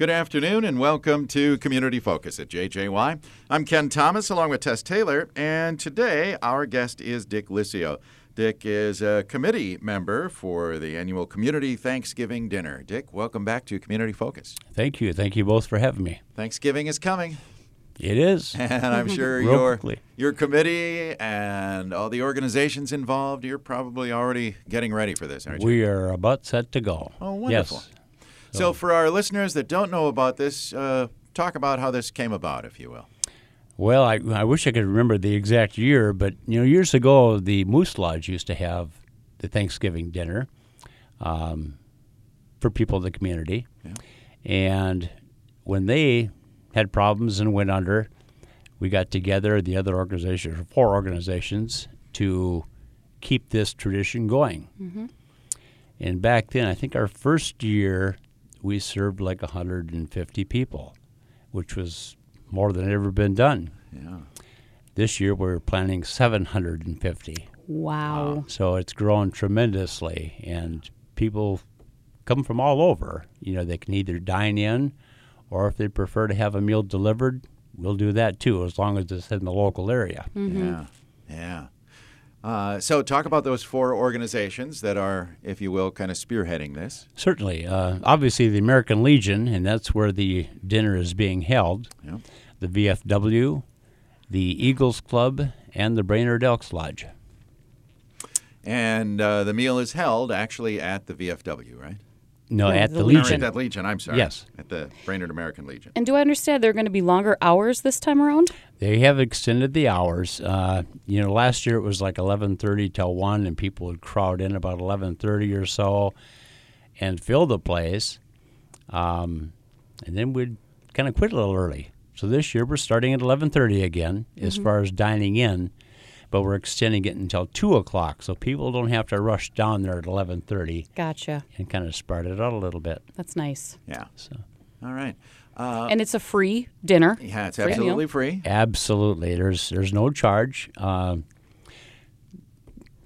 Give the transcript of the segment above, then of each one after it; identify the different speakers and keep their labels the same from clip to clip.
Speaker 1: Good afternoon and welcome to Community Focus at JJY. I'm Ken Thomas along with Tess Taylor, and today our guest is Dick Licio. Dick is a committee member for the annual Community Thanksgiving Dinner. Dick, welcome back to Community Focus.
Speaker 2: Thank you. Thank you both for having me.
Speaker 1: Thanksgiving is coming.
Speaker 2: It is.
Speaker 1: And I'm sure your, your committee and all the organizations involved, you're probably already getting ready for this, aren't you?
Speaker 2: We are about set to go.
Speaker 1: Oh, wonderful.
Speaker 2: Yes.
Speaker 1: So, for our listeners that don't know about this, uh, talk about how this came about, if you will.
Speaker 2: Well, I, I wish I could remember the exact year, but you know, years ago, the Moose Lodge used to have the Thanksgiving dinner um, for people in the community,
Speaker 1: Yeah.
Speaker 2: and when they had problems and went under, we got together the other organizations, four organizations, to keep this tradition going. And back then, I think our first year, we served like 150 people, which was more than ever been done.
Speaker 1: Yeah.
Speaker 2: This year, we're planning 750.
Speaker 3: Wow.
Speaker 2: So it's grown tremendously, and people come from all over. You know, they can either dine in, or if they prefer to have a meal delivered, we'll do that too, as long as it's in the local area. Mm-hmm.
Speaker 1: Yeah, yeah. Uh, so, talk about those four organizations that are, if you will, kind of spearheading this.
Speaker 2: Certainly. Uh, obviously, the American Legion, and that's where the dinner is being held.
Speaker 1: Yeah.
Speaker 2: The VFW, the Eagles Club, and the Brainerd Elks Lodge.
Speaker 1: And uh, the meal is held actually at the VFW, right?
Speaker 2: No,
Speaker 3: Yeah,
Speaker 2: at
Speaker 3: the
Speaker 2: the
Speaker 1: Or
Speaker 2: Legion.
Speaker 1: at the Legion, I'm sorry.
Speaker 2: Yes.
Speaker 1: At the Brainerd American Legion.
Speaker 3: And do I understand there are going to be longer hours this time around?
Speaker 2: They have extended the hours. Uh, you know, last year it was like 11:30 till one, and people would crowd in about 11:30 or so, and fill the place. Um, and then we'd kind of quit a little early. So this year we're starting at 11:30 again, as far as dining in, but we're extending it until two o'clock, so people don't have to rush down there at 11:30
Speaker 3: Gotcha.
Speaker 2: and kind of spread it out a little bit.
Speaker 3: That's nice.
Speaker 1: Yeah.
Speaker 2: So.
Speaker 1: All right. Uh,
Speaker 3: and it's a free dinner.
Speaker 1: yeah, it's
Speaker 3: Free meal.
Speaker 1: absolutely free.
Speaker 2: Absolutely. There's there's no charge. Um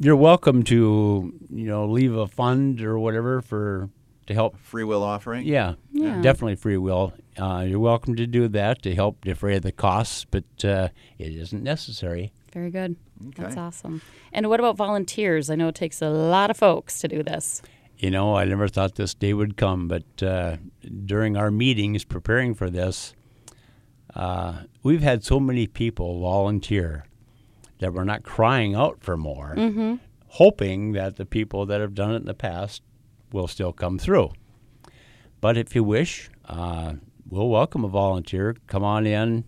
Speaker 2: you're welcome to you know leave a fund or whatever for to help.
Speaker 1: Free will offering.
Speaker 2: Yeah,
Speaker 3: Yeah.
Speaker 2: definitely free will. Uh, you're welcome to do that to help defray the costs, but uh, it isn't necessary.
Speaker 3: Very good. That's awesome. And what about volunteers? I know it takes a lot of folks to do this.
Speaker 2: You know, I never thought this day would come, but uh, during our meetings preparing for this, uh, we've had so many people volunteer that we're not crying out for more, hoping that the people that have done it in the past will still come through. But if you wish, uh, we'll welcome a volunteer. Come on in.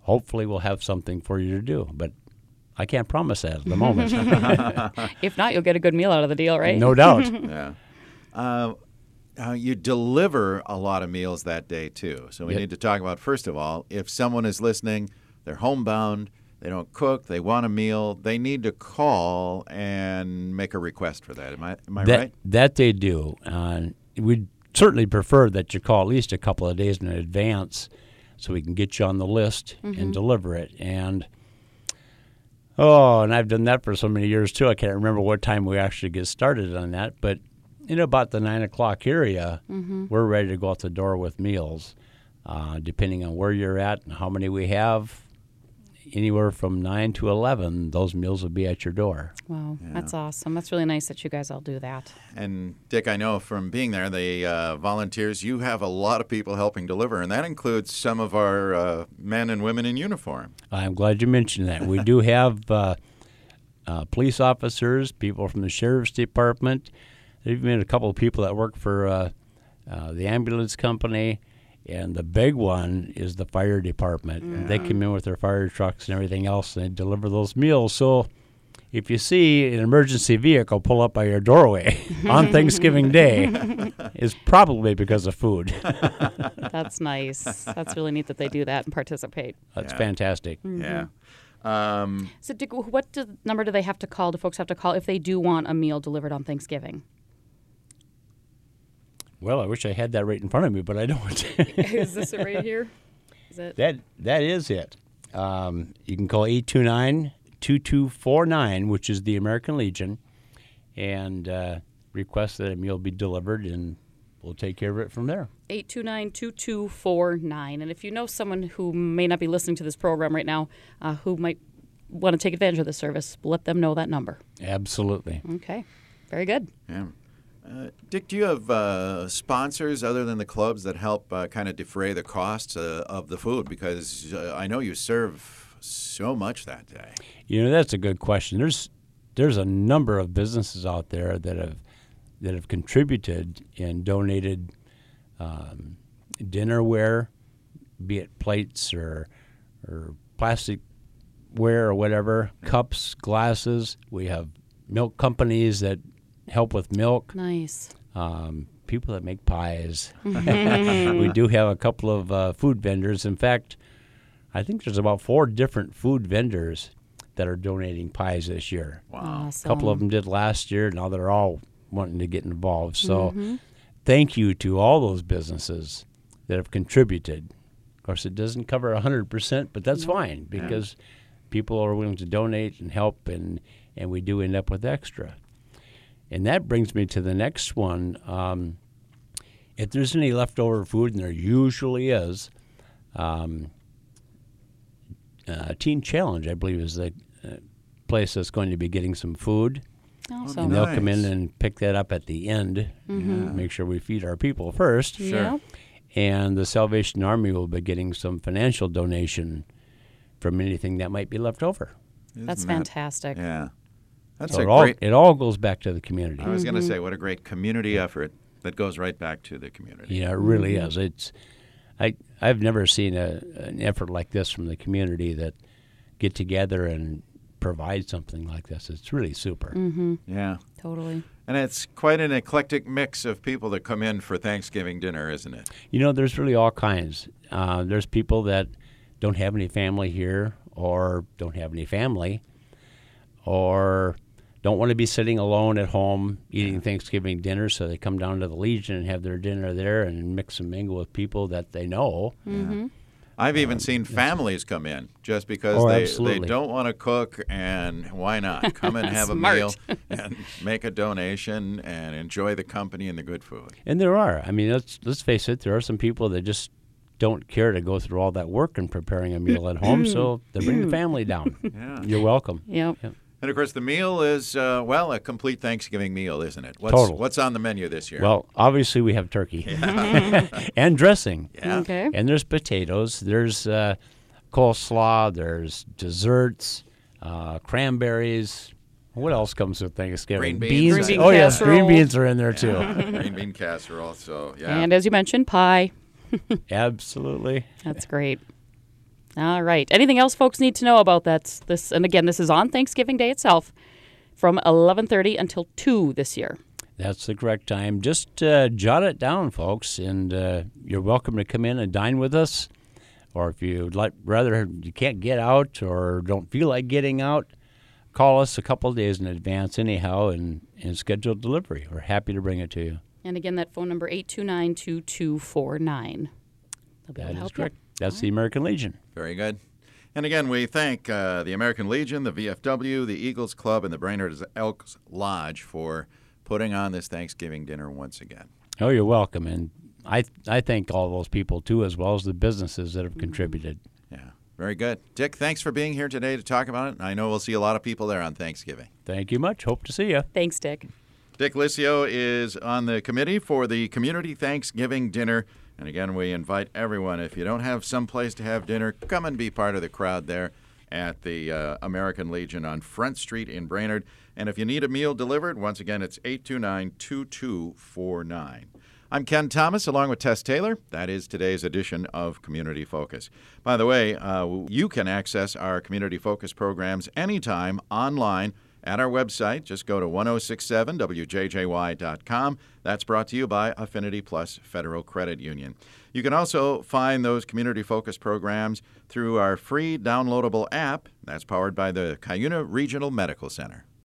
Speaker 2: Hopefully, we'll have something for you to do. But I can't promise that at the moment.
Speaker 3: If not, you'll get a good meal out of the deal, right?
Speaker 2: no doubt.
Speaker 1: Yeah. Uh, uh, you deliver a lot of meals that day too. So we
Speaker 2: Yep.
Speaker 1: need to talk about first of all, if someone is listening, they're homebound, they don't cook, they want a meal, they need to call and make a request for that. Am I am I
Speaker 2: that,
Speaker 1: right?
Speaker 2: That they do. Uh, we'd certainly prefer that you call at least a couple of days in advance so we can get you on the list and deliver it. And oh, and I've done that for so many years too. I can't remember what time we actually get started on that, but in about the nine o'clock area, we're ready to go out the door with meals. Uh, depending on where you're at and how many we have, anywhere from nine to eleven, those meals will be at your door.
Speaker 3: Wow, that's awesome. That's really nice that you guys all do that.
Speaker 1: And Dick, I know from being there, the uh, volunteers, you have a lot of people helping deliver, and that includes some of our uh, men and women in uniform.
Speaker 2: I'm glad you mentioned that. We do have uh, uh, police officers, people from the sheriff's department. There's even a couple of people that work for uh, uh, the ambulance company, and the big one is the fire department. And They come in with their fire trucks and everything else, and they deliver those meals. So if you see an emergency vehicle pull up by your doorway on Thanksgiving Day, it's probably because of food.
Speaker 3: That's nice. That's really neat that they do that and participate.
Speaker 2: That's
Speaker 1: Yeah.
Speaker 2: fantastic.
Speaker 1: Yeah. Um,
Speaker 3: So, Dick, what do, number do they have to call? Do folks have to call if they do want a meal delivered on Thanksgiving?
Speaker 2: Well, I wish I had that right in front of me, but I don't.
Speaker 3: Is this it right here? Is it?
Speaker 2: that that is it. Um, you can call 829-2249, which is the American Legion, and uh, request that a meal be delivered, and we'll take care of it from there.
Speaker 3: 829-2249. And if you know someone who may not be listening to this program right now, uh, who might want to take advantage of the service, let them know that number.
Speaker 2: Absolutely.
Speaker 3: Okay. Very good.
Speaker 1: yeah. Uh, Dick, do you have uh, sponsors other than the clubs that help uh, kind of defray the costs uh, of the food? Because uh, I know you serve so much that day.
Speaker 2: You know, that's a good question. There's there's a number of businesses out there that have that have contributed and donated um, dinnerware, be it plates or or plastic ware or whatever, cups, glasses. We have milk companies that help with milk.
Speaker 3: Nice.
Speaker 2: Um, people that make pies. we do have a couple of uh, food vendors. In fact, I think there's about four different food vendors that are donating pies this year.
Speaker 1: Wow.
Speaker 3: Awesome.
Speaker 2: A couple of them did last year. Now they're all wanting to get involved. So, thank you to all those businesses that have contributed. Of course, it doesn't cover 100%, but that's fine because people are willing to donate and help, and, and we do end up with extra. And that brings me to the next one. Um, if there's any leftover food, and there usually is, um, uh, Teen Challenge, I believe, is the uh, place that's going to be getting some food.
Speaker 3: Awesome.
Speaker 2: And they'll come in and pick that up at the end. Make sure we feed our people first.
Speaker 3: Yeah.
Speaker 2: And the Salvation Army will be getting some financial donation from anything that might be left over.
Speaker 3: That's
Speaker 1: Isn't that-
Speaker 3: fantastic.
Speaker 1: Yeah. That's
Speaker 2: So
Speaker 1: a
Speaker 2: it all,
Speaker 1: great.
Speaker 2: it all goes back to the community.
Speaker 1: I was going to say, mm-hmm. what a great community effort that goes right back to the community.
Speaker 2: Yeah, it really mm-hmm. is. It's I I've never seen a, an effort like this from the community that get together and provide something like this. It's really super. Mm-hmm.
Speaker 1: Yeah.
Speaker 3: Totally.
Speaker 1: And it's quite an eclectic mix of people that come in for Thanksgiving dinner, isn't it?
Speaker 2: You know, there's really all kinds. Uh, there's people that don't have any family here, or don't have any family, or don't want to be sitting alone at home eating Thanksgiving dinner, so they come down to the Legion and have their dinner there and mix and mingle with people that they know. Mm-hmm.
Speaker 1: I've even um, seen families come in just because
Speaker 2: Oh,
Speaker 1: they, they don't want to cook, and why not? Come and have a meal and make a donation and enjoy the company and the good food.
Speaker 2: And there are. I mean, let's let's face it. There are some people that just don't care to go through all that work in preparing a meal at home, mm-hmm. so they bring the family down.
Speaker 1: Yeah.
Speaker 2: You're welcome.
Speaker 3: Yep.
Speaker 1: And of course, the meal is, uh, well, a complete Thanksgiving meal, isn't it? What's,
Speaker 2: Total.
Speaker 1: What's on the menu this year?
Speaker 2: Well, obviously we have turkey and dressing.
Speaker 1: yeah.
Speaker 3: Okay.
Speaker 2: And there's potatoes. There's uh, coleslaw. There's desserts, uh, cranberries. What else comes with Thanksgiving?
Speaker 1: Green beans. Green bean
Speaker 2: oh yes, green beans are in there too.
Speaker 1: Green bean casserole. So, yeah.
Speaker 3: And as you mentioned, pie.
Speaker 2: Absolutely.
Speaker 3: That's great. All right. Anything else folks need to know about that? This and again, this is on Thanksgiving Day itself from 11:30 until 2 this year.
Speaker 2: That's the correct time. Just uh, jot it down, folks, and uh, you're welcome to come in and dine with us. Or if you'd like, rather you can't get out or don't feel like getting out, call us a couple of days in advance, anyhow, and, and schedule delivery. We're happy to bring it to you.
Speaker 3: And again, that phone number 829-2249. They'll be able
Speaker 2: That
Speaker 3: to
Speaker 2: is
Speaker 3: help you.
Speaker 2: Correct. That's the American Legion.
Speaker 1: Very good. And again, we thank uh, the American Legion, the VFW, the Eagles Club, and the Brainerd Elks Lodge for putting on this Thanksgiving dinner once again.
Speaker 2: Oh, you're welcome. And I I thank all those people too, as well as the businesses that have contributed.
Speaker 1: Yeah, very good. Dick, thanks for being here today to talk about it. I know we'll see a lot of people there on Thanksgiving.
Speaker 2: Thank you much. Hope to see you.
Speaker 3: Thanks, Dick.
Speaker 1: Dick Licio is on the committee for the Community Thanksgiving Dinner. And again, we invite everyone, if you don't have some place to have dinner, come and be part of the crowd there at the uh, American Legion on Front Street in Brainerd. And if you need a meal delivered, once again, it's 829 2249. I'm Ken Thomas along with Tess Taylor. That is today's edition of Community Focus. By the way, uh, you can access our Community Focus programs anytime online at our website. Just go to 1067wjjy.com. That's brought to you by Affinity Plus Federal Credit Union. You can also find those community focused programs through our free downloadable app that's powered by the Cuyuna Regional Medical Center.